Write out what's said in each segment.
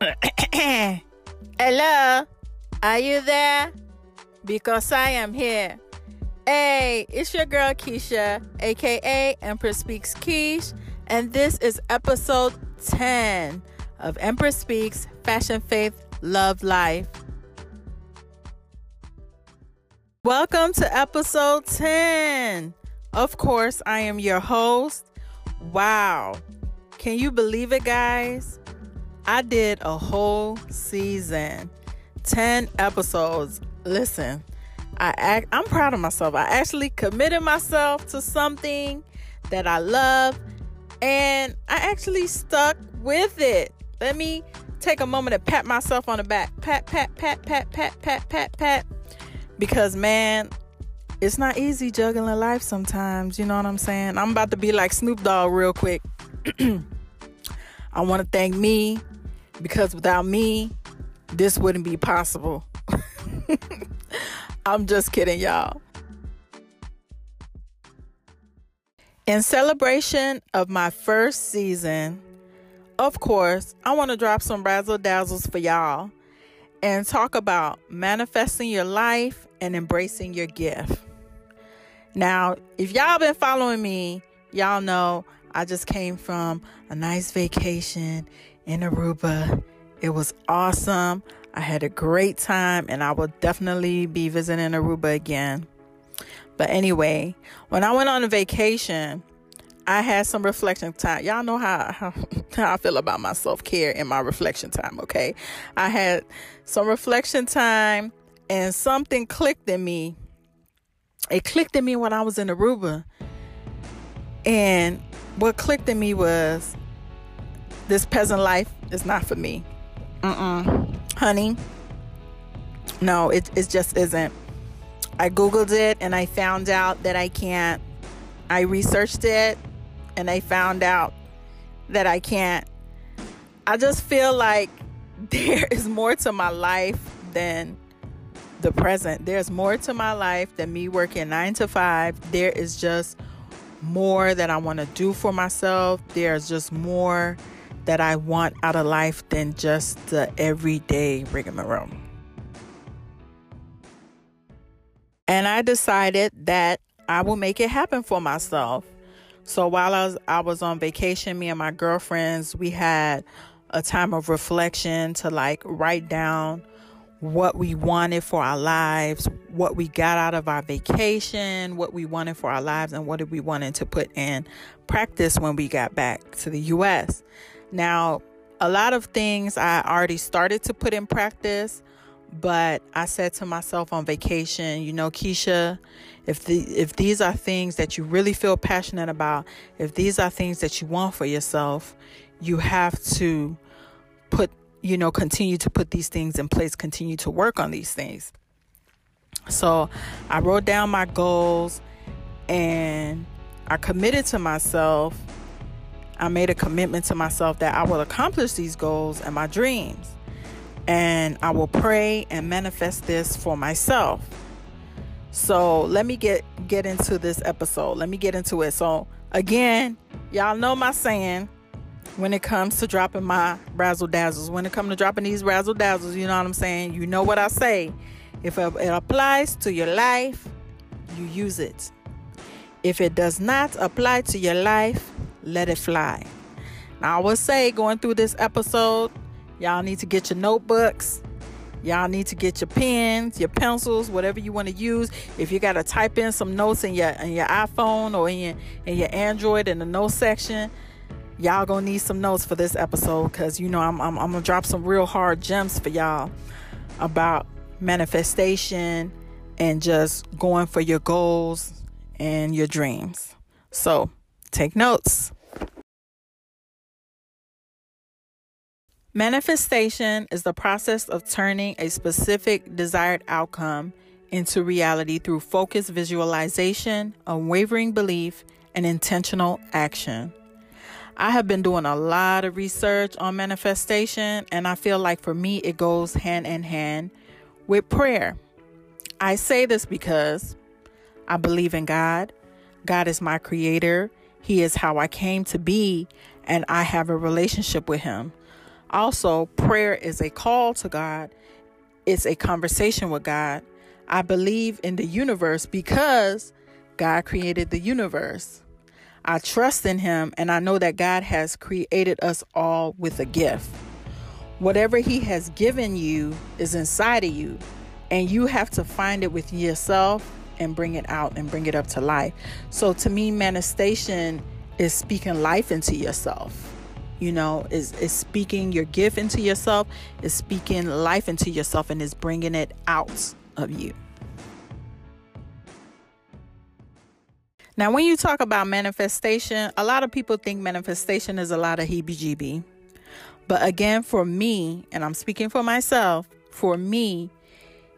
Hello, are you there? Because I am here. Hey, it's your girl Keisha, aka Empress Speaks Keish, and this is episode 10 of Empress Speaks Fashion Faith Love Life. Welcome to episode 10. Of course, I am your host. Wow. Can you believe it, guys? I did a whole season, 10 episodes. Listen, I act, I'm proud of myself. I actually committed myself to something that I love and I actually stuck with it. Let me take a moment to pat myself on the back. Pat, pat, pat, pat, pat, pat, pat, pat. Because, man, it's not easy juggling life sometimes. You know what I'm saying? I'm about to be like Snoop Dogg real quick. I want to thank me because without me, this wouldn't be possible. I'm just kidding, y'all. In celebration of my first season, of course, I want to drop some razzle dazzles for y'all and talk about manifesting your life and embracing your gift. Now, if y'all been following me, y'all know I just came from a nice vacation in Aruba. It was awesome. I had a great time and I will definitely be visiting Aruba again. But anyway, when I went on a vacation, I had some reflection time. Y'all know how, how, how I feel about my self care and my reflection time, okay? I had some reflection time and something clicked in me. It clicked in me when I was in Aruba. And what clicked in me was this peasant life is not for me. Mm-mm. Honey, no, it, it just isn't. I Googled it and I found out that I can't. I researched it and I found out that I can't. I just feel like there is more to my life than the present. There's more to my life than me working nine to five. There is just more that I want to do for myself. There's just more that I want out of life than just the everyday rigmarole. And I decided that I will make it happen for myself. So while I was I was on vacation, me and my girlfriends, we had a time of reflection to like write down what we wanted for our lives, what we got out of our vacation, what we wanted for our lives, and what did we wanted to put in practice when we got back to the US. Now, a lot of things I already started to put in practice, but I said to myself on vacation, you know, Keisha, if the if these are things that you really feel passionate about, if these are things that you want for yourself, you have to put, you know, continue to put these things in place, continue to work on these things. So, I wrote down my goals and I committed to myself I made a commitment to myself that I will accomplish these goals and my dreams. And I will pray and manifest this for myself. So let me get get into this episode. Let me get into it. So again, y'all know my saying when it comes to dropping my razzle dazzles. When it comes to dropping these razzle dazzles, you know what I'm saying? You know what I say. If it applies to your life, you use it. If it does not apply to your life, let it fly. Now, I will say, going through this episode, y'all need to get your notebooks. Y'all need to get your pens, your pencils, whatever you want to use. If you got to type in some notes in your in your iPhone or in in your Android in the notes section, y'all gonna need some notes for this episode because you know I'm, I'm I'm gonna drop some real hard gems for y'all about manifestation and just going for your goals and your dreams. So Take notes. Manifestation is the process of turning a specific desired outcome into reality through focused visualization, unwavering belief, and intentional action. I have been doing a lot of research on manifestation, and I feel like for me it goes hand in hand with prayer. I say this because I believe in God. God is my creator, he is how I came to be, and I have a relationship with Him. Also, prayer is a call to God, it's a conversation with God. I believe in the universe because God created the universe. I trust in Him and I know that God has created us all with a gift. Whatever He has given you is inside of you, and you have to find it within yourself and bring it out and bring it up to life. So, to me, manifestation is speaking life into yourself. You know is is speaking your gift into yourself is speaking life into yourself and is bringing it out of you. Now when you talk about manifestation a lot of people think manifestation is a lot of heebie-jeebie. But again for me and i'm speaking for myself for me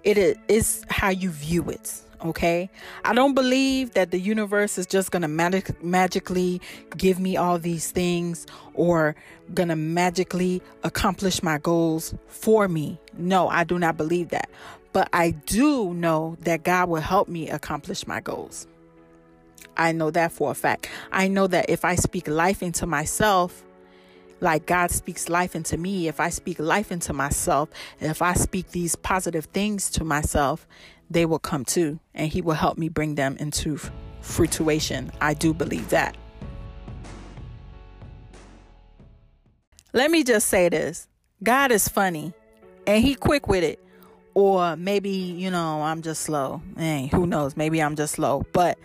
it is how you view it okay? I don't believe that the universe is just gonna magic- magically give me all these things or gonna magically accomplish my goals for me. No i do not believe that. But i do know that god will help me accomplish my goals. I know that for a fact. I know that if i speak life into myself like God speaks life into me, if I speak life into myself, if I speak these positive things to myself, they will come too, and He will help me bring them into fruition. I do believe that. Let me just say this God is funny, and He quick with it. Or maybe, you know, I'm just slow. Hey, who knows? Maybe I'm just slow. But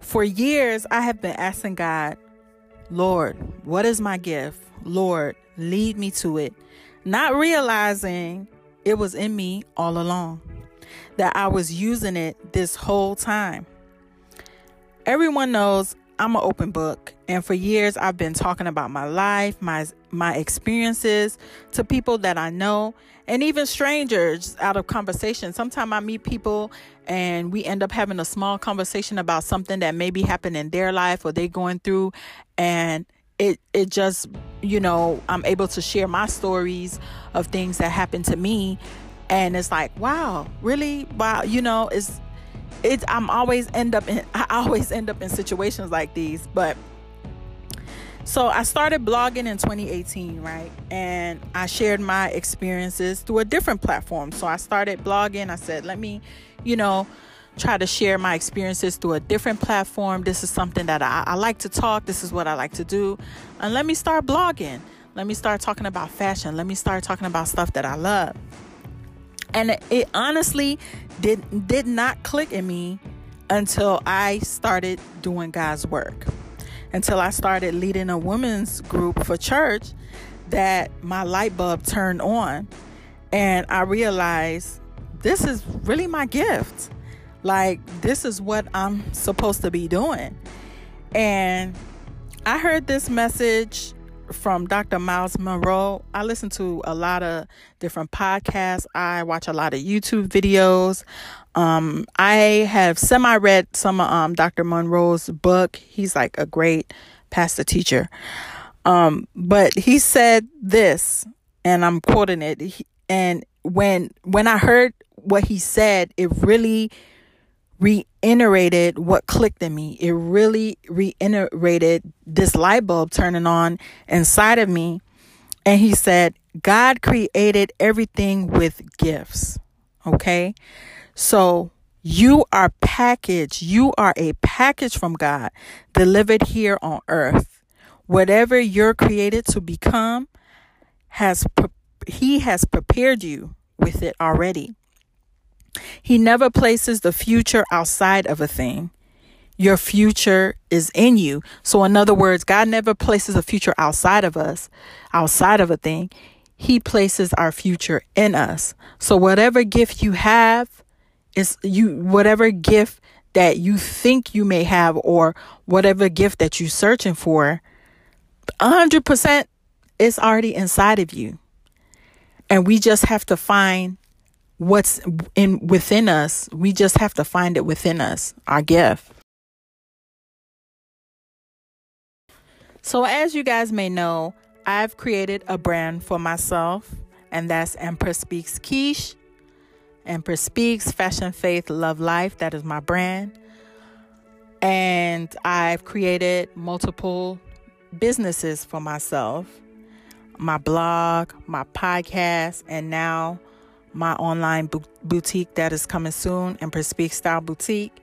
for years, I have been asking God, Lord, what is my gift? Lord, lead me to it. Not realizing it was in me all along that I was using it this whole time. Everyone knows I'm an open book, and for years I've been talking about my life, my my experiences to people that I know, and even strangers out of conversation. Sometimes I meet people and we end up having a small conversation about something that maybe happened in their life or they're going through, and it it just you know I'm able to share my stories of things that happened to me and it's like wow really? Wow you know it's it's i'm always end up in i always end up in situations like these but so i started blogging in 2018 right? And i shared my experiences through a different platform. So i started blogging. I said let me you know try to share my experiences through a different platform. This is something that I, I like to talk. This is what i like to do. And let me start blogging. Let me start talking about fashion. Let me start talking about stuff that i love and it honestly did did not click in me until I started doing God's work. Until I started leading a women's group for church that my light bulb turned on and I realized this is really my gift. Like this is what I'm supposed to be doing. And I heard this message from Dr. Myles Munroe. I listen to a lot of different podcasts. I watch a lot of YouTube videos. Um, I have semi read some of um, Dr. Munroe's book. He's like a great pastor teacher. Um, but he said this, and I'm quoting it. He, and when when I heard what he said, it really reiterated what clicked in me. It really reiterated this light bulb turning on inside of me. And he said, God created everything with gifts. Okay. So you are packaged. You are a package from God delivered here on earth. Whatever you're created to become has, he has prepared you with it already. He never places the future outside of a thing. Your future is in you. So, in other words, God never places a future outside of us, outside of a thing. He places our future in us. So, whatever gift you have is you, whatever gift that you think you may have, or whatever gift that you're searching for, 100% is already inside of you. And we just have to find what's in within us. We just have to find it within us, our gift. So, as you guys may know, I've created a brand for myself, and that's Empress Speaks Keish. Empress Speaks Fashion, Faith, Love, Life. That is my brand. And I've created multiple businesses for myself. my blog, my podcast, and now my online bu- boutique that is coming soon, Empress Speak Style Boutique.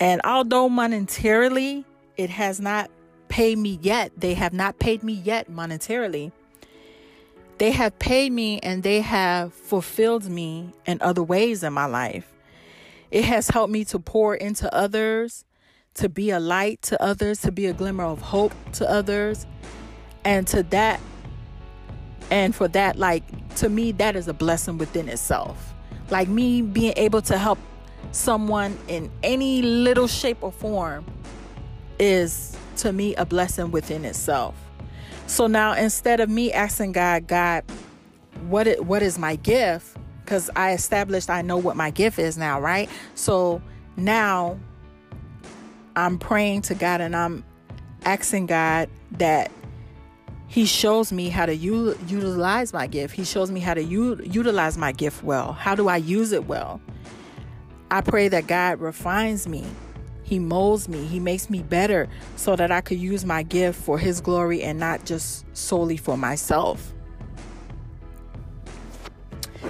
And although monetarily it has not paid me yet, they have not paid me yet monetarily. They have paid me and they have fulfilled me in other ways in my life. It has helped me to pour into others, to be a light to others, to be a glimmer of hope to others. And to that, and for that, like, to me, that is a blessing within itself. Like, me being able to help someone in any little shape or form is, to me, a blessing within itself. So now, instead of me asking God, God, what it, what is my gift? because I established I know what my gift is now, right? So now I'm praying to God and I'm asking God that He shows me how to u- utilize my gift. He shows me how to u- utilize my gift well. How do I use it well? I pray that God refines me. He molds me. He makes me better so that I could use my gift for His glory and not just solely for myself.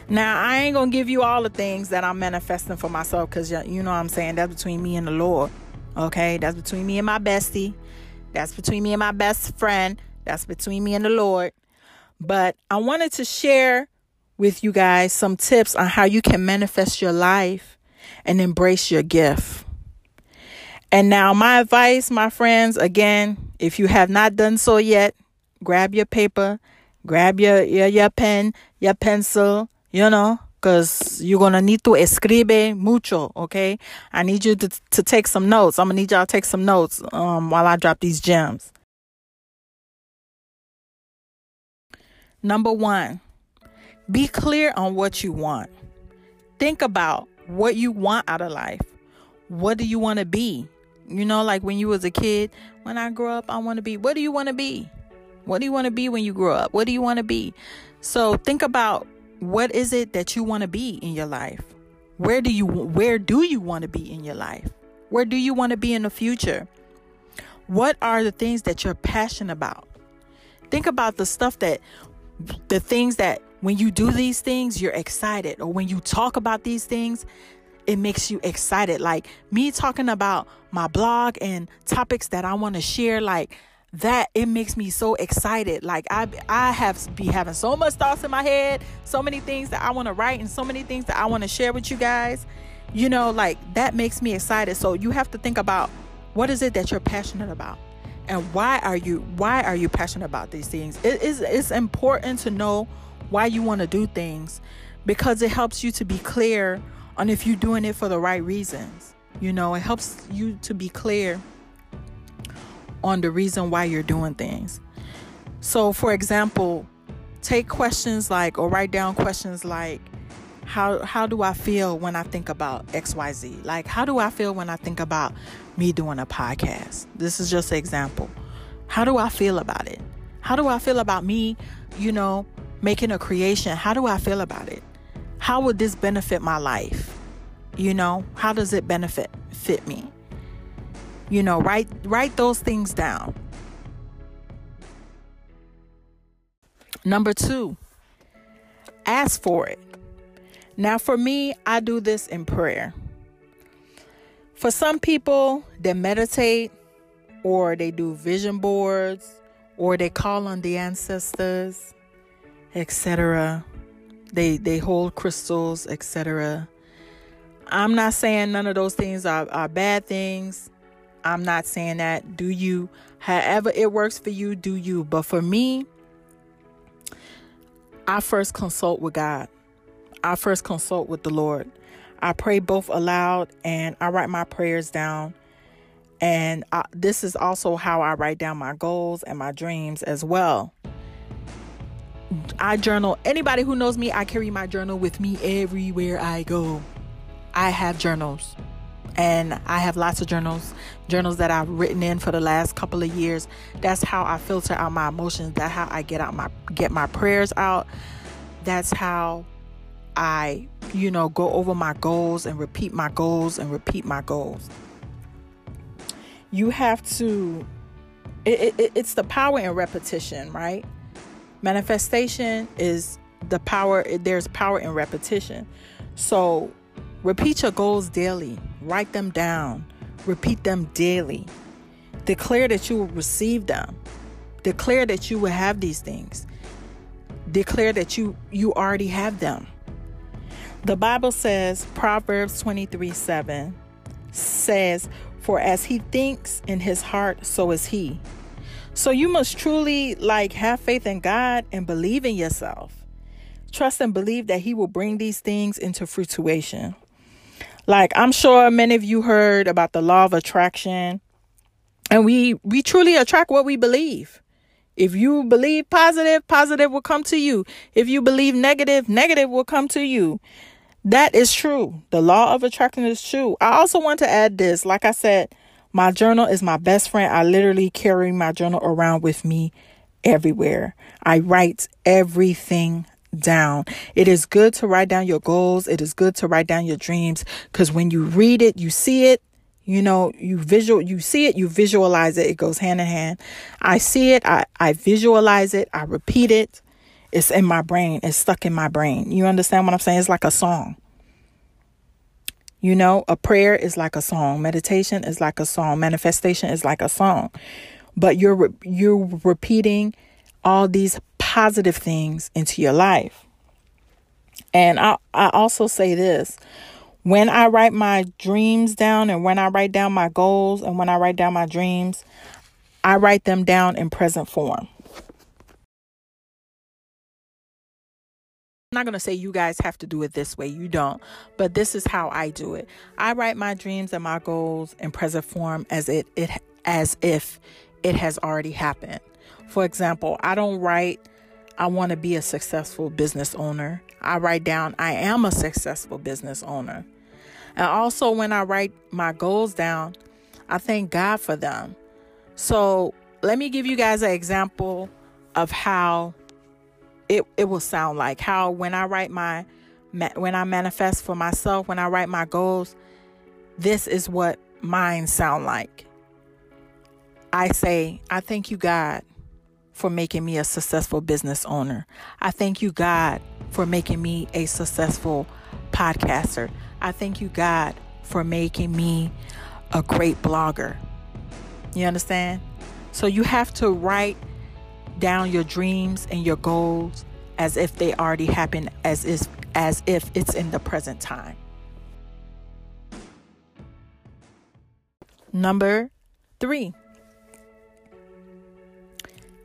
Now, I ain't going to give you all the things that I'm manifesting for myself because you know what I'm saying? That's between me and the Lord. Okay? That's between me and my bestie. That's between me and my best friend. That's between me and the Lord. But I wanted to share with you guys some tips on how you can manifest your life and embrace your gift. And now, my advice, my friends, again, if you have not done so yet, grab your paper, grab your, your, your pen, your pencil, you know, because you're going to need to escribe mucho, okay? I need you to, to take some notes. I'm going to need y'all to take some notes um, while I drop these gems. Number one, be clear on what you want. Think about what you want out of life. What do you want to be? You know, like when you was a kid, when I grow up, I want to be. What do you want to be? What do you want to be when you grow up? What do you want to be? So think about what is it that you want to be in your life? Where do you where do you want to be in your life? Where do you want to be in the future? What are the things that you're passionate about? Think about the stuff that the things that when you do these things, you're excited, or when you talk about these things, it makes you excited. Like me talking about my blog and topics that I want to share, like that it makes me so excited. Like i i have be having so much thoughts in my head so many things that i want to write and so many things that i want to share with you guys. You know like that makes me excited. So you have to think about what is it that you're passionate about and why are you why are you passionate about these things it is it's important to know why you want to do things because it helps you to be clear on if you're doing it for the right reasons you know it helps you to be clear on the reason why you're doing things. So, for example, take questions like, or write down questions like, how how do I feel when I think about XYZ? Like how do I feel when I think about me doing a podcast? This is just an example. How do I feel about it? How do I feel about me, you know, making a creation? How do I feel about it? How would this benefit my life? You know, how does it benefit fit me? You know, write write those things down. Number 2, ask for it. Now for me, I do this in prayer. For some people, they meditate or they do vision boards or they call on the ancestors, etc. They they hold crystals, etc. I'm not saying none of those things are, are bad things. I'm not saying that. Do you, however it works for you, do you. But for me, I first consult with God. I first consult with the Lord. I pray both aloud and I write my prayers down. And I, this is also how I write down my goals and my dreams as well. I journal. Anybody who knows me, I carry my journal with me everywhere I go. I have journals and I have lots of journals, journals that I've written in for the last couple of years. That's how I filter out my emotions. That's how I get out my get my prayers out. That's how I, you know, go over my goals and repeat my goals and repeat my goals. You have to. It, it, it's the power in repetition, right? Manifestation is the power, there's power in repetition. So repeat your goals daily, write them down, repeat them daily. Declare that you will receive them. Declare that you will have these things. Declare that you you already have them. The Bible says, Proverbs 23 7 says, For as he thinks in his heart, so is he. So you must truly like have faith in God and believe in yourself. Trust and believe that he will bring these things into fruition. Like I'm sure many of you heard about the law of attraction. And we we truly attract what we believe. If you believe positive, positive will come to you. If you believe negative, negative will come to you. That is true. The law of attraction is true. I also want to add this. Like I said, my journal is my best friend. I literally carry my journal around with me everywhere. I write everything down. It is good to write down your goals. It is good to write down your dreams because when you read it, you see it. You know, you visual, you see it, you visualize it. It goes hand in hand. I see it, I, I visualize it, I repeat it. It's in my brain. It's stuck in my brain. You understand what I'm saying? It's like a song. You know, a prayer is like a song, meditation is like a song, manifestation is like a song. But you're you're repeating all these positive things into your life. And I I also say this, when I write my dreams down and when I write down my goals and when I write down my dreams, I write them down in present form. I'm not going to say you guys have to do it this way. You don't. But this is how I do it. I write my dreams and my goals in present form as it, it as if it has already happened. For example, I don't write I want to be a successful business owner. I write down I am a successful business owner. And also when I write my goals down, I thank God for them. So, let me give you guys an example of how it it will sound like how when I write my when I manifest for myself, when I write my goals, this is what mine sound like. I say, I thank you God for making me a successful business owner. I thank you God for making me a successful podcaster. I thank you God for making me a great blogger. You understand? So you have to write down your dreams and your goals as if they already happened as if as if it's in the present time. Number 3.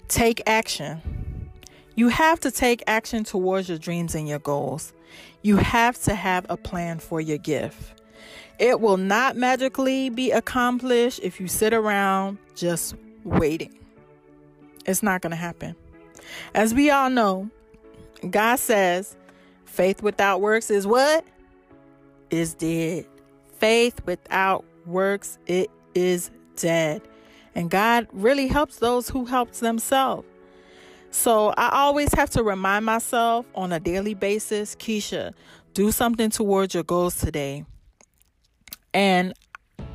Take action. You have to take action towards your dreams and your goals. You have to have a plan for your gift. It will not magically be accomplished if you sit around just waiting. It's not going to happen. As we all know, God says faith without works is what? Is dead. Faith without works, it is dead. And God really helps those who helps themselves. So I always have to remind myself on a daily basis, Keisha, do something towards your goals today. And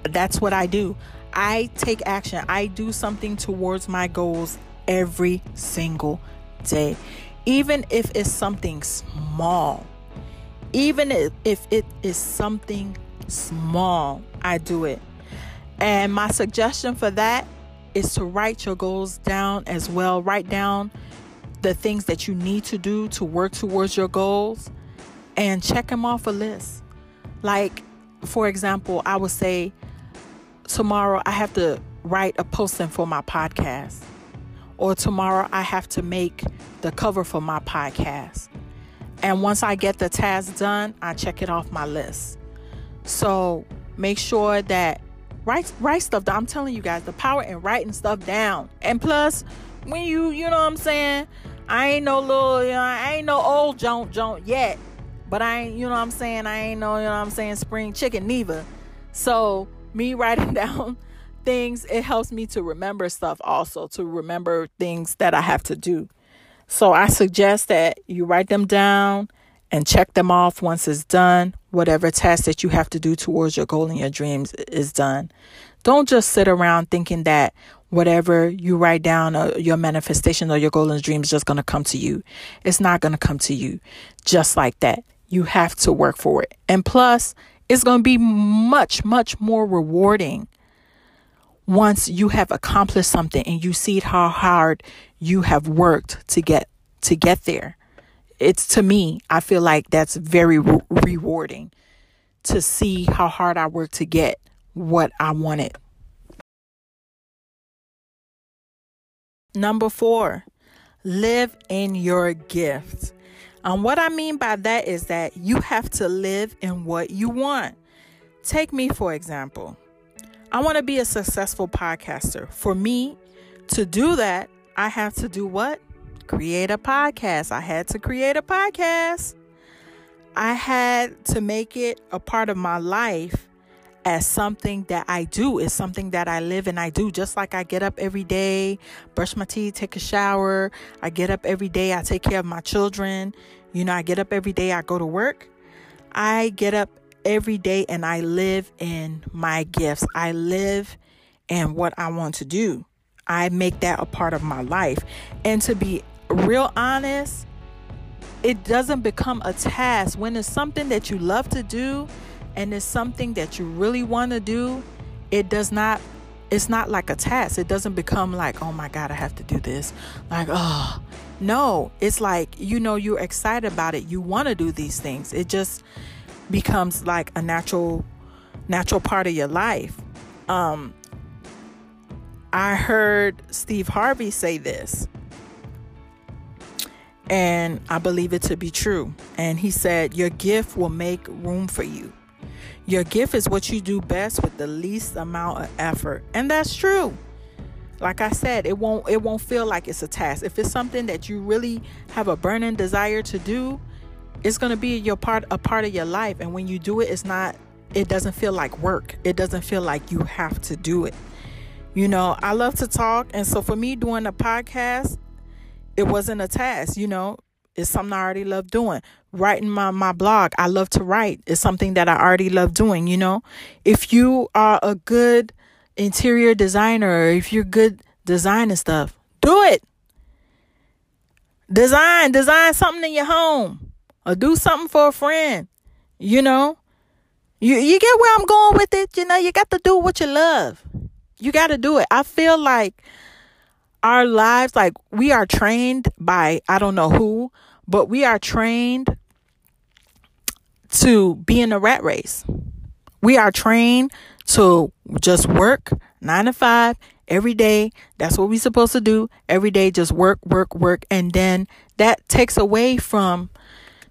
that's what I do. I take action. I do something towards my goals every single day. Even if it's something small, even if it is something small, I do it. And my suggestion for that is to write your goals down as well. Write down the things that you need to do to work towards your goals and check them off a list. Like, for example, I would say tomorrow I have to write a posting for my podcast or tomorrow I have to make the cover for my podcast. And once I get the task done, I check it off my list. So make sure that write write stuff down. I'm telling you guys the power in writing stuff down. And plus, when you you know what I'm saying, I ain't no little, you know, I ain't no old junk junk yet. But I ain't, you know what I'm saying, I ain't no, you know what I'm saying, spring chicken neither. So me writing down things, it helps me to remember stuff also, to remember things that I have to do. So I suggest that you write them down and check them off once it's done. Whatever task that you have to do towards your goal and your dreams is done. Don't just sit around thinking that whatever you write down your manifestation or your goal and dream is just going to come to you. It's not going to come to you just like that. You have to work for it. And plus, it's going to be much, much more rewarding once you have accomplished something and you see how hard you have worked to get to get there. It's to me, I feel like that's very re- rewarding to see how hard I worked to get what I wanted. Number four, live in your gift. And what I mean by that is that you have to live in what you want. Take me, for example. I want to be a successful podcaster. For me to do that, I have to do what? Create a podcast. I had to create a podcast. I had to make it a part of my life as something that I do. It's something that I live and I do. Just like I get up every day, brush my teeth, take a shower. I get up every day, I take care of my children. You know, I get up every day, I go to work. I get up every day and I live in my gifts. I live in what I want to do. I make that a part of my life. And to be real honest, it doesn't become a task when it's something that you love to do and it's something that you really want to do. It does not it's not like a task. It doesn't become like, "Oh my god, I have to do this." Like, "Oh, no." It's like, you know, you're excited about it. You want to do these things. It just becomes like a natural natural part of your life. Um I heard Steve Harvey say this and I believe it to be true. And he said, Your gift will make room for you. Your gift is what you do best with the least amount of effort. And that's true. Like I said, it won't it won't feel like it's a task. If it's something that you really have a burning desire to do, it's going to be your part a part of your life and when you do it it's not it doesn't feel like work. It doesn't feel like you have to do it. You know, I love to talk and so for me doing a podcast, it wasn't a task, you know. It's something I already love doing. Writing my, my blog, I love to write. It's something that I already love doing, you know. If you are a good interior designer, or if you're good designing stuff, do it. Design, design something in your home or do something for a friend, you know. You you get where I'm going with it, you know, you got to do what you love. You got to do it. I feel like our lives like we are trained by I don't know who, but we are trained to be in a rat race. We are trained to just work 9 to 5 every day. That's what we're supposed to do. Every day just work, work, work and then that takes away from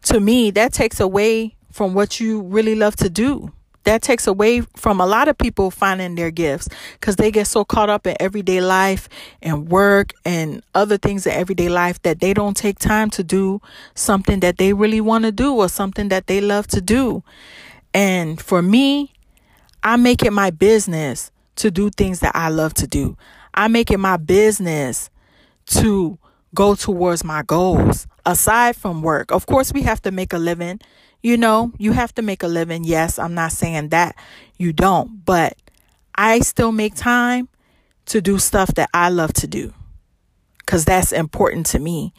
to me that takes away from what you really love to do that takes away from a lot of people finding their gifts because they get so caught up in everyday life and work and other things in everyday life that they don't take time to do something that they really want to do or something that they love to do. And for me, I make it my business to do things that I love to do. I make it my business to go towards my goals aside from work. Of course, we have to make a living you know, you have to make a living. Yes, I'm not saying that you don't, but I still make time to do stuff that I love to do because that's important to me.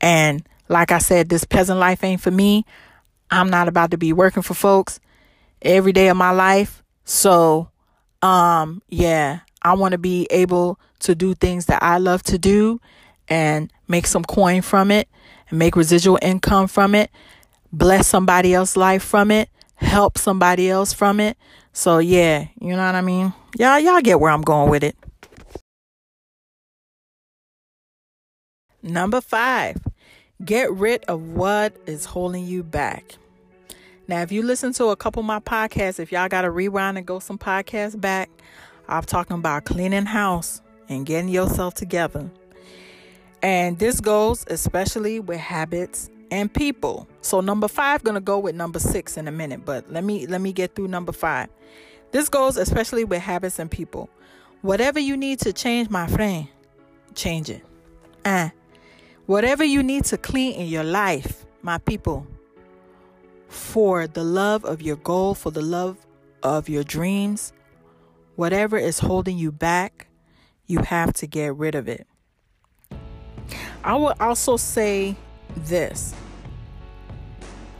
And like I said, this peasant life ain't for me. I'm not about to be working for folks every day of my life. So, um, yeah, I want to be able to do things that I love to do and make some coin from it and make residual income from it bless somebody else's life from it, help somebody else from it. So yeah, you know what I mean? Y'all y'all get where I'm going with it. Number 5. Get rid of what is holding you back. Now, if you listen to a couple of my podcasts, if y'all got to rewind and go some podcasts back, I'm talking about cleaning house and getting yourself together. And this goes especially with habits and people. So number 5 going to go with number 6 in a minute, but let me let me get through number 5. This goes especially with habits and people. Whatever you need to change, my friend, change it. And whatever you need to clean in your life, my people, for the love of your goal, for the love of your dreams, whatever is holding you back, you have to get rid of it. I will also say this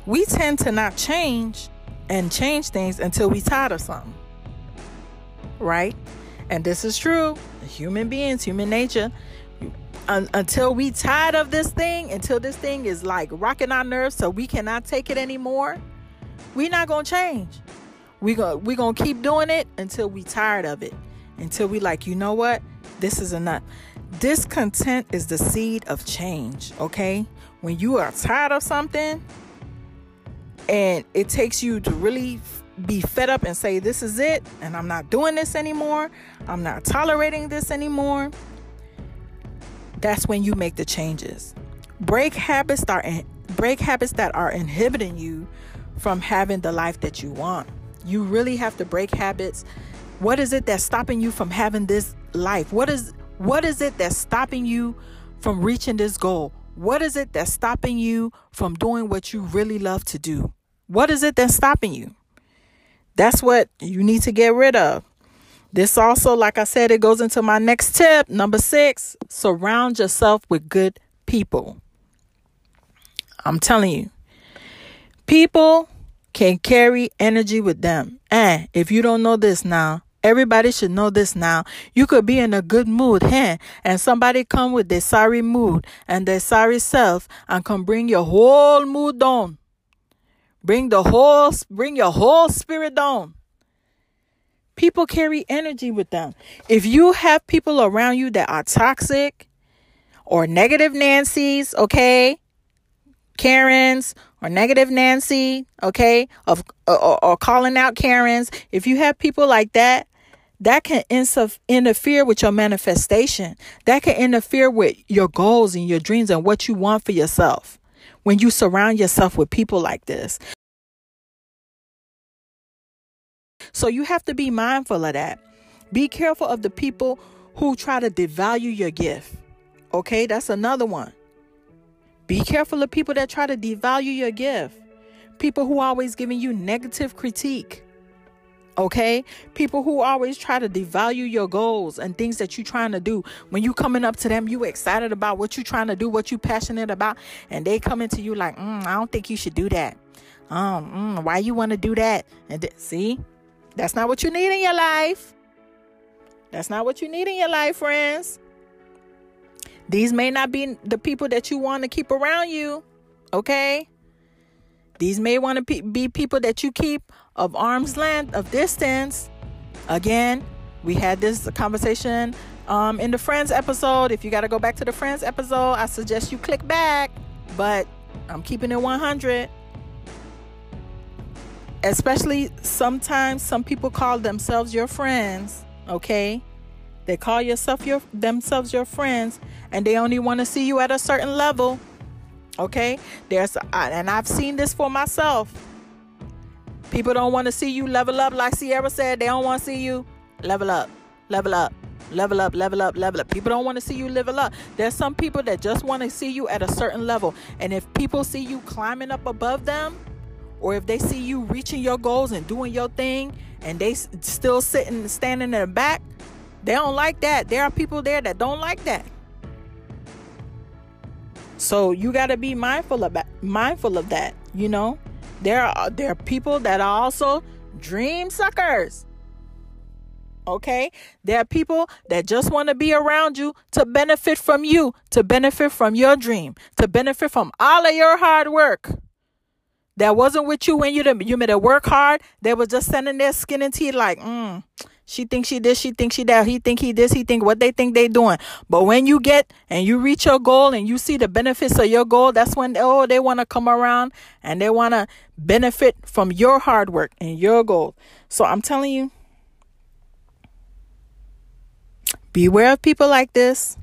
we tend to not change and change things until we're tired of something. Right? And this is true. Human beings, human nature. Un- until we tired of this thing, until this thing is like rocking our nerves so we cannot take it anymore, We're not gonna change. We go we gonna keep doing it until we tired of it. Until we like, you know what? This is enough. Discontent is the seed of change, okay? When you are tired of something and it takes you to really be fed up and say, This is it, and I'm not doing this anymore, I'm not tolerating this anymore, that's when you make the changes. Break habits that are, break habits that are inhibiting you from having the life that you want. You really have to break habits. What is it that's stopping you from having this life? What is what is it that's stopping you from reaching this goal? What is it that's stopping you from doing what you really love to do? What is it that's stopping you? That's what you need to get rid of. This also, like I said, it goes into my next tip. Number six, surround yourself with good people. I'm telling you, people can carry energy with them. And if you don't know this now, Everybody should know this now. You could be in a good mood, hey, and somebody come with their sorry mood and their sorry self and can bring your whole mood down. Bring the whole bring your whole spirit down. People carry energy with them. If you have people around you that are toxic or negative Nancy's, okay? Karens or negative Nancy, okay? Of or, or calling out Karens. If you have people like that, that can interfere with your manifestation. That can interfere with your goals and your dreams and what you want for yourself when you surround yourself with people like this. So you have to be mindful of that. Be careful of the people who try to devalue your gift. Okay, that's another one. Be careful of people that try to devalue your gift. People who are always giving you negative critique okay? People who always try to devalue your goals and things that you're trying to do. When you coming up to them you excited about what you're trying to do what you passionate about and they coming to you like mm, i don't think you should do that. Um mm, why you want to do that? And th- see? That's not what you need in your life. That's not what you need in your life friends. These may not be the people that you want to keep around you okay? These may want to be people that you keep of arm's length of distance. Again, we had this conversation um, in the Friends episode. If you got to go back to the Friends episode, I suggest you click back. But I'm keeping it 100. Especially sometimes some people call themselves your friends, okay? They call yourself your themselves your friends and they only want to see you at a certain level. Okay? There's and I've seen this for myself. People don't want to see you level up, like Ciara said. They don't want to see you level up, level up, level up, level up, level up. People don't want to see you level up. There's some people that just want to see you at a certain level. And if people see you climbing up above them, or if they see you reaching your goals and doing your thing, and they still sitting, standing in the back, they don't like that. There are people there that don't like that. So you got to be mindful about mindful of that, you know? There are there are people that are also dream suckers. Okay? There are people that just want to be around you to benefit from you, to benefit from your dream, to benefit from all of your hard work. That wasn't with you when you you made to work hard. They were just sending their skin and teeth like, mm, she thinks she this, she thinks she that, he think he this, he think what they think they doing. But when you get and you reach your goal and you see the benefits of your goal, that's when oh they want to come around and they want to benefit from your hard work and your goal. So I'm telling you, beware of people like this.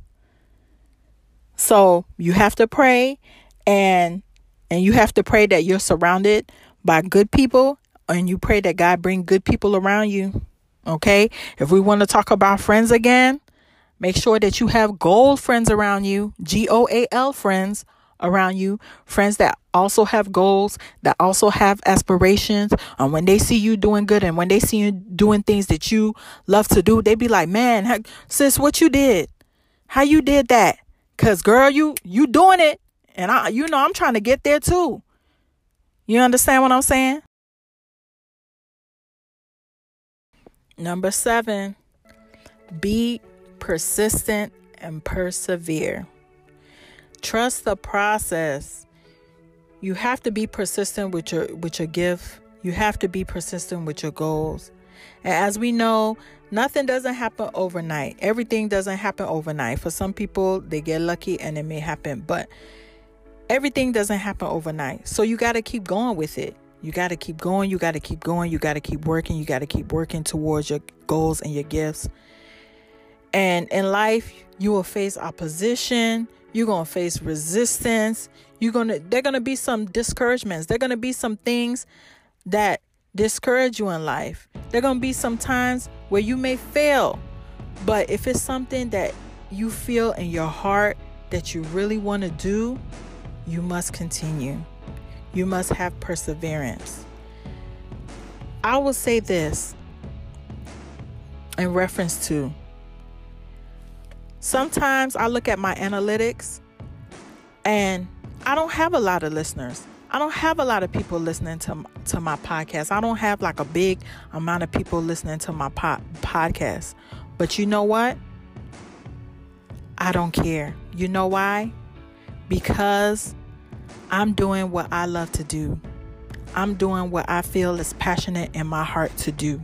So you have to pray and and you have to pray that you're surrounded by good people and you pray that God bring good people around you. Okay? If we want to talk about friends again, make sure that you have gold friends around you, G O A L friends around you, friends that also have goals, that also have aspirations. And when they see you doing good and when they see you doing things that you love to do, they be like, man, sis, what you did? How you did that? Cause girl, you, you doing it. And I, you know, I'm trying to get there too. You understand what I'm saying? Number seven, be persistent and persevere. Trust the process. You have to be persistent with your with your gift. You have to be persistent with your goals. And as we know, nothing doesn't happen overnight. Everything doesn't happen overnight. For some people, they get lucky and it may happen, but everything doesn't happen overnight. So you got to keep going with it. You got to keep going. You got to keep going. You got to keep working. You got to keep working towards your goals and your gifts. And in life, you will face opposition. You're going to face resistance. You're going to there're going to be some discouragements. There're going to be some things that discourage you in life. There're going to be some times where you may fail. But if it's something that you feel in your heart that you really want to do, you must continue. You must have perseverance. I will say this in reference to sometimes I look at my analytics and I don't have a lot of listeners. I don't have a lot of people listening to to my podcast. I don't have like a big amount of people listening to my po- podcast. But you know what? I don't care. You know why? Because I'm doing what I love to do. I'm doing what I feel is passionate in my heart to do.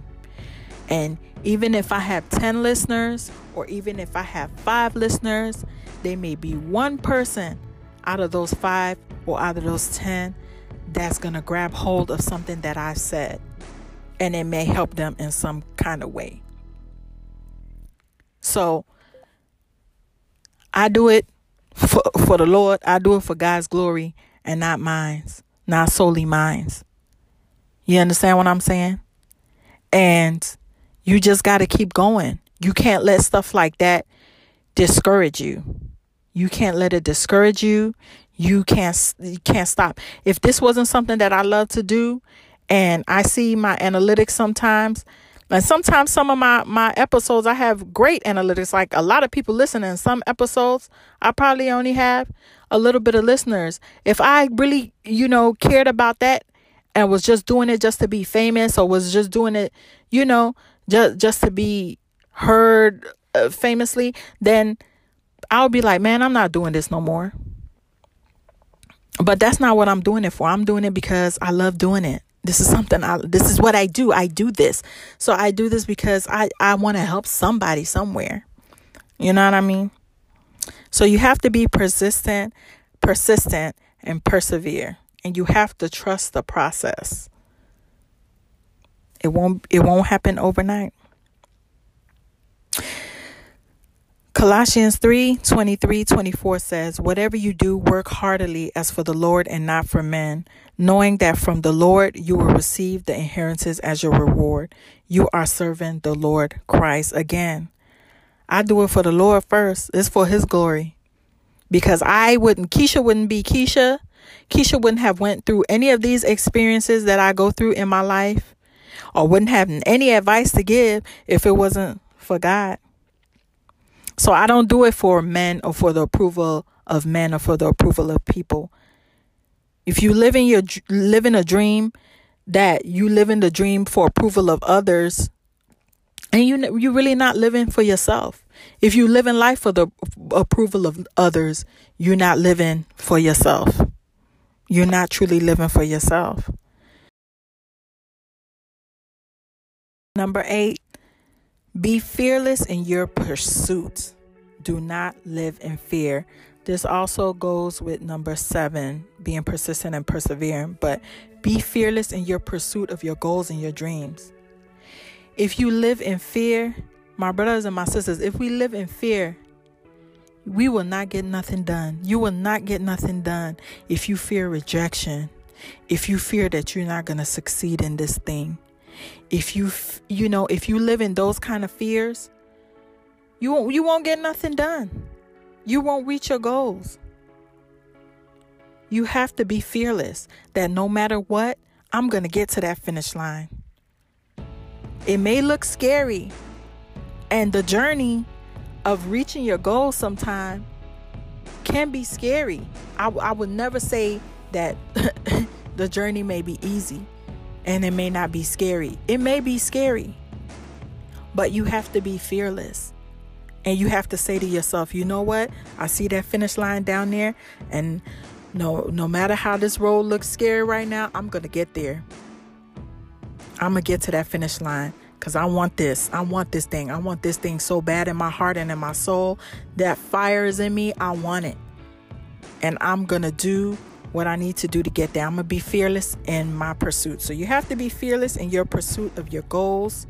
And even if I have 10 listeners, or even if I have five listeners, they may be one person out of those five or out of those 10 that's going to grab hold of something that I said. And it may help them in some kind of way. So I do it for, for the Lord, I do it for God's glory and not mine's, not solely mine's. You understand what I'm saying? And you just got to keep going. You can't let stuff like that discourage you. You can't let it discourage you. You can't you can't stop. If this wasn't something that I love to do and I see my analytics sometimes and sometimes some of my my episodes I have great analytics like a lot of people listening. Some episodes I probably only have a little bit of listeners. If I really, you know, cared about that and was just doing it just to be famous or was just doing it, you know, just just to be heard uh, famously, then I would be like, man, I'm not doing this no more. But that's not what I'm doing it for. I'm doing it because I love doing it. This is something I this is what I do. I do this. So I do this because I I want to help somebody somewhere. You know what I mean? So you have to be persistent, persistent, and persevere. And you have to trust the process. It won't it won't happen overnight. Colossians 3 23 24 says, Whatever you do, work heartily as for the Lord and not for men, knowing that from the Lord you will receive the inheritance as your reward. You are serving the Lord Christ again. I do it for the Lord first. It's for his glory. Because I wouldn't Keisha wouldn't be Keisha. Keisha wouldn't have went through any of these experiences that I go through in my life or wouldn't have any advice to give if it wasn't for God. So I don't do it for men or for the approval of men or for the approval of people. If you live in your living a dream that you live in the dream for approval of others, and you you really not living for yourself. If you live in life for the approval of others, you're not living for yourself. You're not truly living for yourself. Number 8, be fearless in your pursuit. Do not live in fear. This also goes with number 7, being persistent and persevering, but be fearless in your pursuit of your goals and your dreams. If you live in fear, my brothers and my sisters, if we live in fear, we will not get nothing done. You will not get nothing done if you fear rejection, if you fear that you're not going to succeed in this thing. If you you know, if you live in those kind of fears, you won't you won't get nothing done. You won't reach your goals. You have to be fearless that no matter what, I'm going to get to that finish line. It may look scary, and the journey of reaching your goal sometime can be scary. I, I would never say that the journey may be easy and it may not be scary. It may be scary, but you have to be fearless. And you have to say to yourself, you know what? I see that finish line down there, and no no matter how this road looks scary right now, I'm gonna get there. I'm gonna get to that finish line because I want this. I want this thing. I want this thing so bad in my heart and in my soul. That fire is in me. I want it. And I'm gonna do what I need to do to get there. I'm gonna be fearless in my pursuit. So you have to be fearless in your pursuit of your goals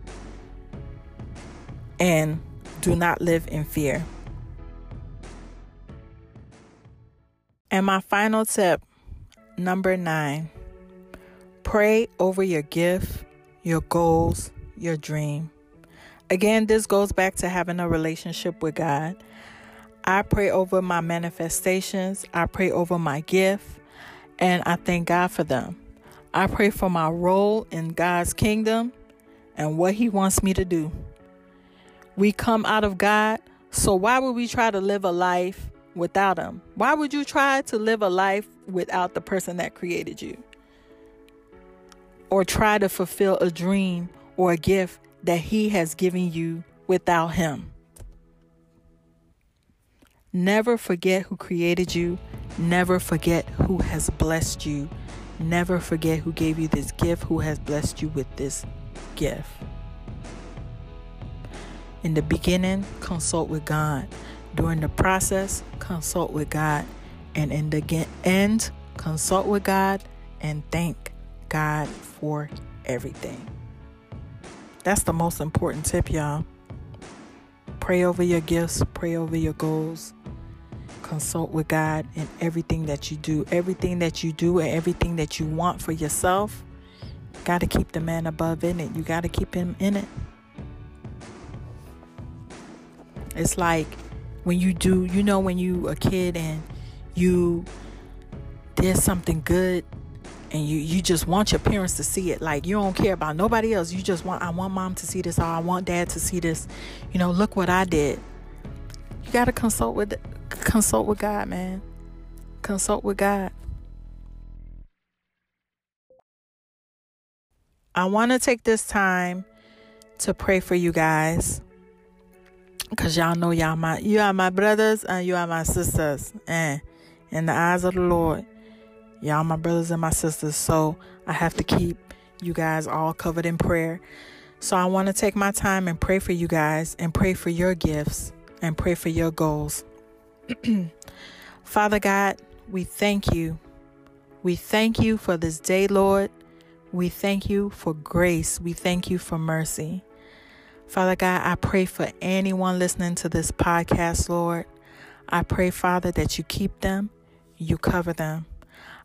and do not live in fear. And my final tip, number nine pray over your gift, your goals, your dream. Again, this goes back to having a relationship with God. I pray over my manifestations, I pray over my gift, and I thank God for them. I pray for my role in God's kingdom and what He wants me to do. We come out of God, so why would we try to live a life without Him? Why would you try to live a life without the person that created you? Or try to fulfill a dream or a gift that He has given you without Him? Never forget who created you. Never forget who has blessed you. Never forget who gave you this gift, who has blessed you with this gift. In the beginning, consult with God. During the process, consult with God. And in the end, consult with God and thank God for everything. That's the most important tip, y'all. Pray over your gifts, pray over your goals. Consult with God in everything that you do. Everything that you do and everything that you want for yourself, got to keep the man above in it. You got to keep him in it. It's like when you do, you know, when you a kid and you did something good and you you just want your parents to see it. Like you don't care about nobody else. You just want i want mom to see this or i want dad to see this. You know look what i did. You got to consult with consult with god man. Consult with god. I want to take this time to pray for you guys Cause y'all know y'all my you are my brothers and you are my sisters. And in the eyes of the Lord, y'all my brothers and my sisters. So I have to keep you guys all covered in prayer. So I want to take my time and pray for you guys and pray for your gifts and pray for your goals. Father God, we thank you. We thank you for this day, Lord. We thank you for grace. We thank you for mercy. Father God, I pray for anyone listening to this podcast, Lord. I pray, Father, that you keep them, you cover them.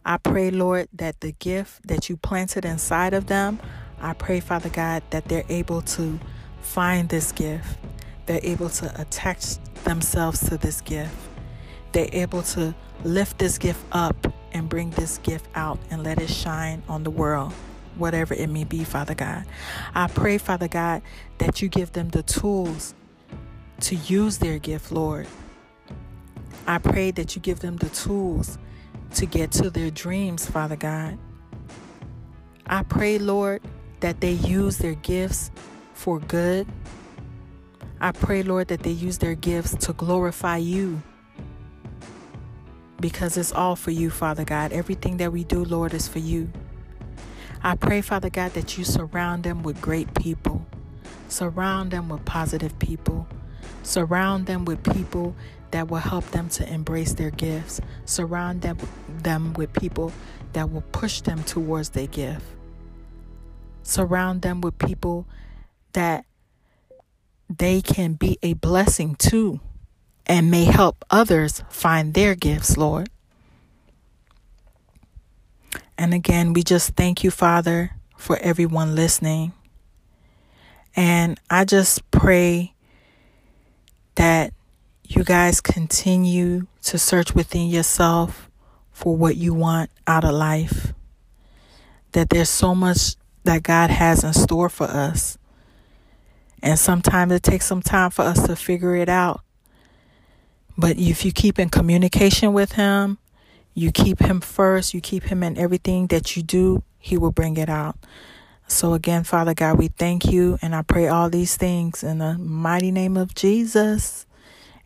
I pray, Lord, that the gift that you planted inside of them, I pray, Father God, that they're able to find this gift. They're able to attach themselves to this gift. They're able to lift this gift up and bring this gift out and let it shine on the world whatever it may be, Father God. I pray, Father God, that you give them the tools to use their gift, Lord. I pray that you give them the tools to get to their dreams, Father God. I pray, Lord, that they use their gifts for good. I pray, Lord, that they use their gifts to glorify you. Because it's all for you, Father God. Everything that we do, Lord, is for you. I pray, Father God, that you surround them with great people, surround them with positive people, surround them with people that will help them to embrace their gifts, surround them, them with people that will push them towards their gift, surround them with people that they can be a blessing to and may help others find their gifts, Lord. And again, we just thank you, Father, for everyone listening. And I just pray that you guys continue to search within yourself for what you want out of life. That there's so much that God has in store for us. And sometimes it takes some time for us to figure it out. But if you keep in communication with Him, you keep Him first, you keep Him in everything that you do, He will bring it out. So, again, Father God, we thank you and I pray all these things in the mighty name of Jesus.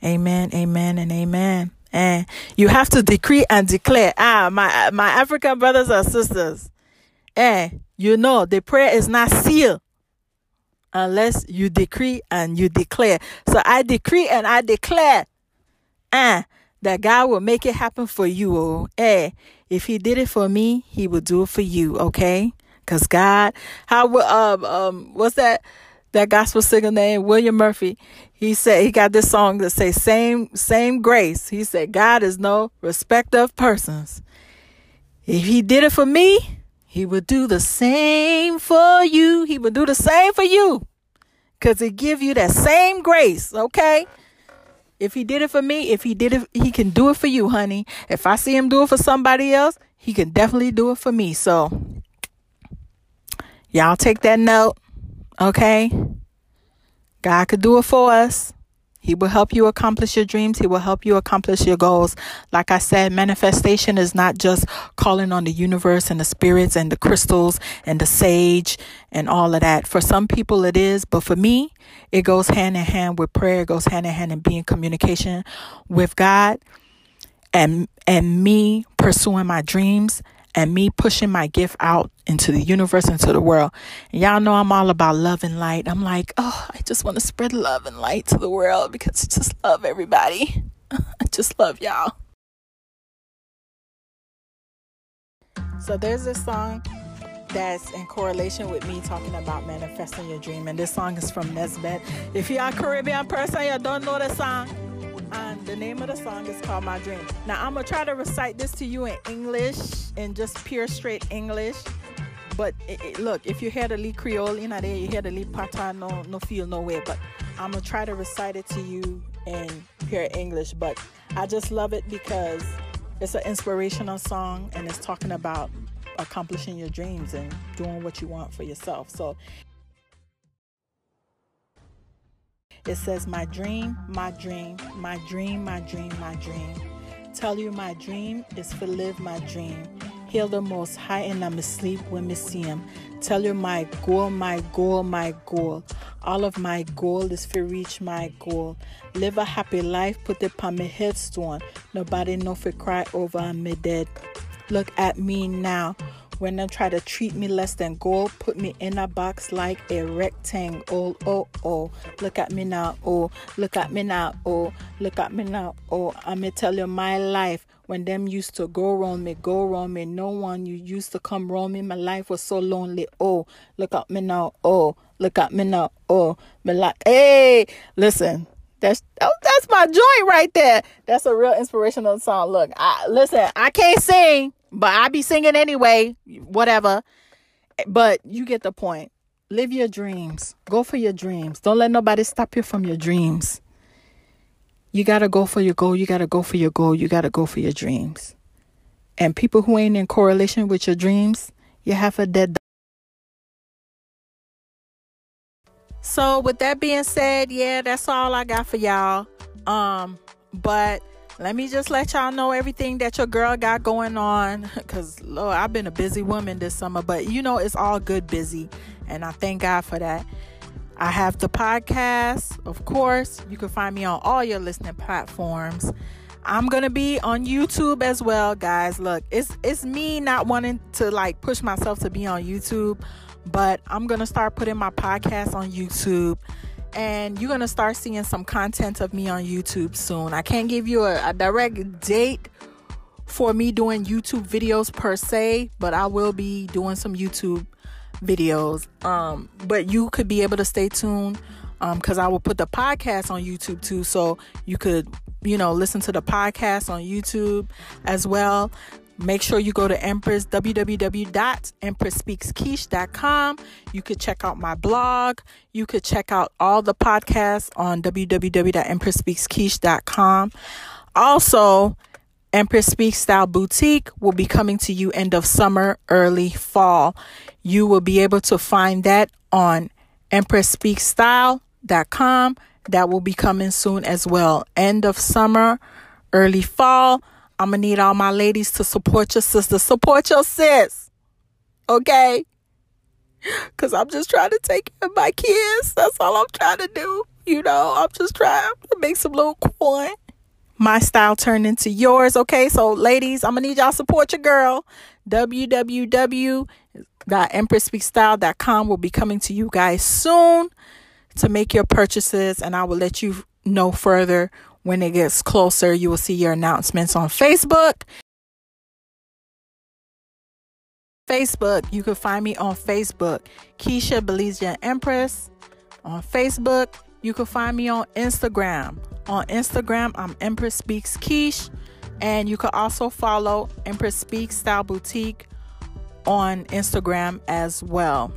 Amen, amen, and amen. And you have to decree and declare. Ah, my my African brothers and sisters. Eh, you know the prayer is not sealed unless you decree and you declare. So I decree and I declare eh, that God will make it happen for you. Oh, eh, if He did it for me, He will do it for you. Okay, because God, how um um what's that? That gospel singer named William Murphy. He said he got this song that say same same grace. He said God is no respecter of persons. If He did it for me, He would do the same for you. He would do the same for you. Cause He give you that same grace. Okay. If he did it for me, if he did it, he can do it for you, honey. If I see him do it for somebody else, he can definitely do it for me. So, y'all take that note, okay? God could do it for us. He will help you accomplish your dreams. He will help you accomplish your goals. Like I said, manifestation is not just calling on the universe and the spirits and the crystals and the sage and all of that. For some people it is, but for me, it goes hand in hand with prayer. It goes hand in hand in being communication with God and and me pursuing my dreams and me pushing my gift out into the universe, into the world. And y'all know I'm all about love and light. I'm like, oh, I just want to spread love and light to the world because I just love everybody. I just love y'all. So there's this song that's in correlation with me talking about manifesting your dream. And this song is from Nesbeth. If you're a Caribbean person, you don't know the song and the name of the song is called My Dream. Now I'm gonna try to recite this to you in English, in just pure straight English. But it, it, look, if you hear the Lee Creole in there, you hear the Lee Pata, no, no feel, no way. But I'm gonna try to recite it to you in pure English. But I just love it because it's an inspirational song and it's talking about accomplishing your dreams and doing what you want for yourself. So It says, My dream, my dream, my dream, my dream, my dream. Tell you my dream is to live my dream. Heal the most high and I'm asleep when me see him. Tell you my goal, my goal, my goal. All of my goal is to reach my goal. Live a happy life, put it on my headstone. Nobody know if cry over me dead. Look at me now. When they try to treat me less than gold, put me in a box like a rectangle. Oh, oh, oh. Look at me now. Oh, look at me now. Oh, look at me now. Oh, I'ma tell you my life. When them used to go around me, go around me. No one you used to come around me. My life was so lonely. Oh, look at me now. Oh, look at me now. Oh, me like, hey, listen. That's oh, that's my joint right there. That's a real inspirational song. Look, I listen. I can't sing, but I be singing anyway, whatever. But you get the point. Live your dreams. Go for your dreams. Don't let nobody stop you from your dreams. You got to go for your goal. You got to go for your goal. You got to go for your dreams. And people who ain't in correlation with your dreams, you have a dead. So with that being said, yeah, that's all I got for y'all. Um, but let me just let y'all know everything that your girl got going on because lord i've been a busy woman this summer but you know it's all good busy and i thank god for that. I have the podcast of course. You can find me on all your listening platforms. I'm gonna be on youtube as well guys. Look it's it's me not wanting to like push myself to be on youtube but i'm gonna start putting my podcast on youtube and you're gonna start seeing some content of me on YouTube soon. I can't give you a, a direct date for me doing YouTube videos per se, but I will be doing some YouTube videos. Um, but you could be able to stay tuned because um, I will put the podcast on YouTube too, so you could you know listen to the podcast on YouTube as well. Make sure you go to Empress, www.empressspeakskeish.com. You could check out my blog. You could check out all the podcasts on www.empressspeakskeish.com. Also, Empress Speaks Style Boutique will be coming to you end of summer, early fall. You will be able to find that on empressspeakstyle.com. That will be coming soon as well. End of summer, early fall. I'm going to need all my ladies to support your sister. Support your sis. Okay? Because I'm just trying to take care of my kids. That's all I'm trying to do. You know, I'm just trying to make some little coin. My style turned into yours. Okay, so ladies, I'm gonna need y'all support your girl. www.empressspeakstyle.com will be coming to you guys soon to make your purchases, and I will let you know further when it gets closer. You will see your announcements on Facebook Facebook. You can find me on Facebook, Keisha Belizean Empress. On Facebook, you can find me on Instagram. On Instagram, I'm Empress Speaks Keish. And you can also follow Empress Speaks Style Boutique on Instagram as well.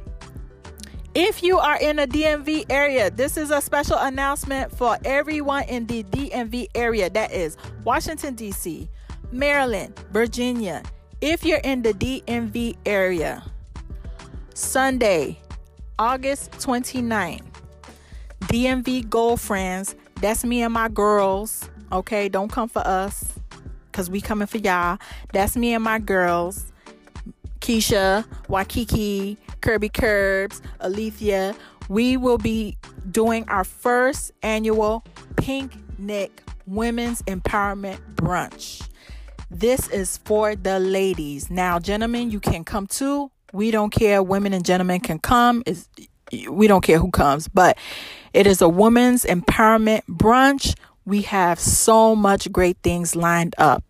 If you are in the DMV area, this is a special announcement for everyone in the DMV area that is Washington, D.C., Maryland, Virginia, if you're in the DMV area, Sunday, August 29th, DMV Girlfriends, that's me and my girls. Okay, don't come for us because we coming for y'all. That's me and my girls. Keisha, Waikiki, Kirby Curbs, Alethea. We will be doing our first annual Pink Nick Women's Empowerment Brunch. This is for the ladies. Now, gentlemen, you can come too. We don't care. Women and gentlemen can come. Is we don't care who comes, but it is a women's empowerment brunch. We have so much great things lined up.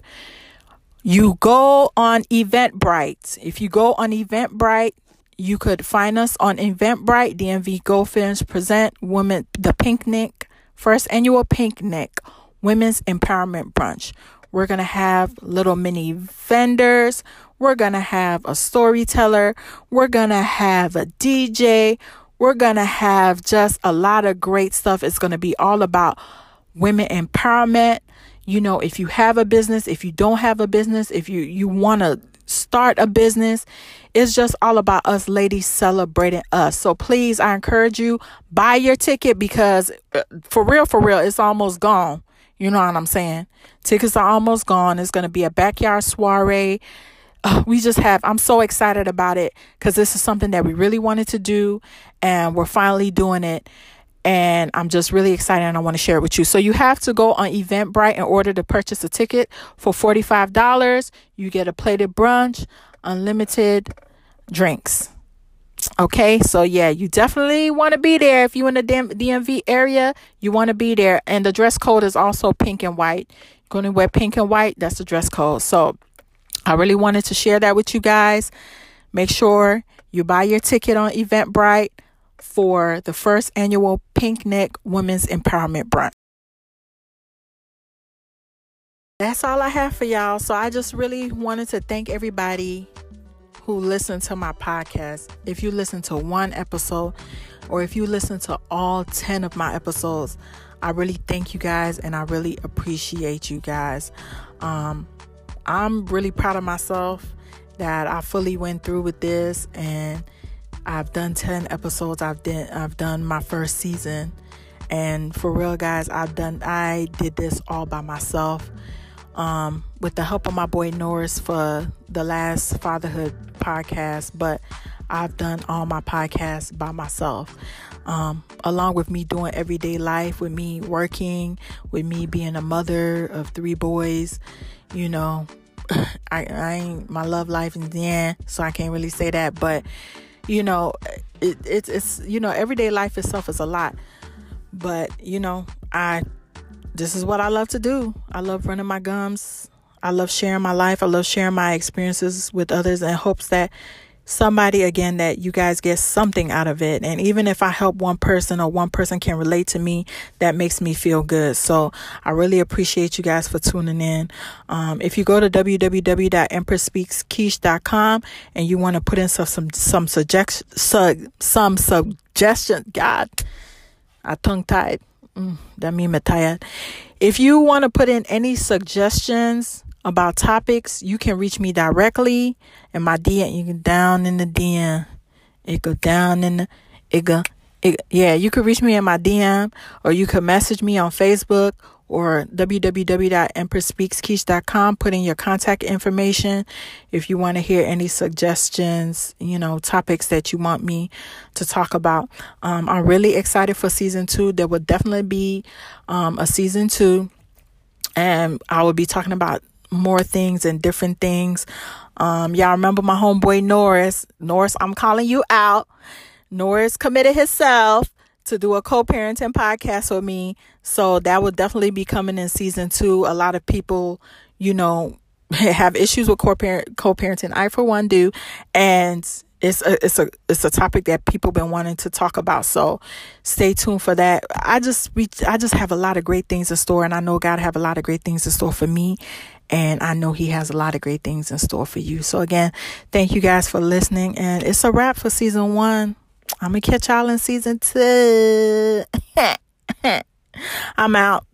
You go on Eventbrite. If you go on Eventbrite, you could find us on Eventbrite. DMV Girlfriends present Women the Picnic, first annual Picnic Women's Empowerment Brunch. We're going to have little mini vendors. We're going to have a storyteller. We're going to have a DJ. We're going to have just a lot of great stuff. It's going to be all about women empowerment. You know, if you have a business, if you don't have a business, if you, you want to start a business, it's just all about us ladies celebrating us. So please, I encourage you, buy your ticket because uh, for real, for real, it's almost gone. You know what I'm saying? Tickets are almost gone. It's going to be a backyard soiree. Uh, we just have, I'm so excited about it because this is something that we really wanted to do and we're finally doing it. And I'm just really excited and I want to share it with you. So you have to go on Eventbrite in order to purchase a ticket for $45. You get a plated brunch, unlimited drinks. Okay, so yeah, you definitely want to be there. If you're in the DMV area, you want to be there. And the dress code is also pink and white. You're going to wear pink and white, that's the dress code. So I really wanted to share that with you guys. Make sure you buy your ticket on Eventbrite for the first annual Pink Neck Women's Empowerment Brunch. That's all I have for y'all. So I just really wanted to thank everybody who listen to my podcast, if you listen to one episode or if you listen to all 10 of my episodes, I really thank you guys and I really appreciate you guys. Um, I'm really proud of myself that I fully went through with this and I've done 10 episodes. I've done I've done my first season. And for real guys, I've done I did this all by myself um, with the help of my boy Norris for the last fatherhood podcast, but I've done all my podcasts by myself. Um, along with me doing everyday life, with me working, with me being a mother of three boys, you know, I, I ain't my love life in the end, so I can't really say that. But you know, it, it's it's you know, everyday life itself is a lot. But you know, I this is what I love to do. I love running my gums. I love sharing my life. I love sharing my experiences with others in hopes that somebody again that you guys get something out of it and even if i help one person or one person can relate to me that makes me feel good so i really appreciate you guys for tuning in um, if you go to www.empressspeakskeish.com and you want to put in some some some suggestion some suggestion god i tongue tied Mm, that mean tired. If you want to put in any suggestions about topics, you can reach me directly in my DM. You can down in the DM. It go down in the it go it, yeah, you could reach me in my DM or you could message me on Facebook or www.empressspeakskeish.com. Put in your contact information if you want to hear any suggestions, you know, topics that you want me to talk about. Um, I'm really excited for season two. There will definitely be um, a season two, and I will be talking about more things and different things. Um, y'all remember my homeboy Norris? Norris, I'm calling you out. Norris committed himself to do a co-parenting podcast with me. So that will definitely be coming in season two. A lot of people, you know, have issues with co-parent co-parenting. I for one do, and it's a it's a it's a topic that people been wanting to talk about. So stay tuned for that. I just we I just have a lot of great things in store, and I know God have a lot of great things in store for me, and I know He has a lot of great things in store for you. So again, thank you guys for listening, and it's a wrap for season one. I'm gonna catch y'all in season two. I'm out.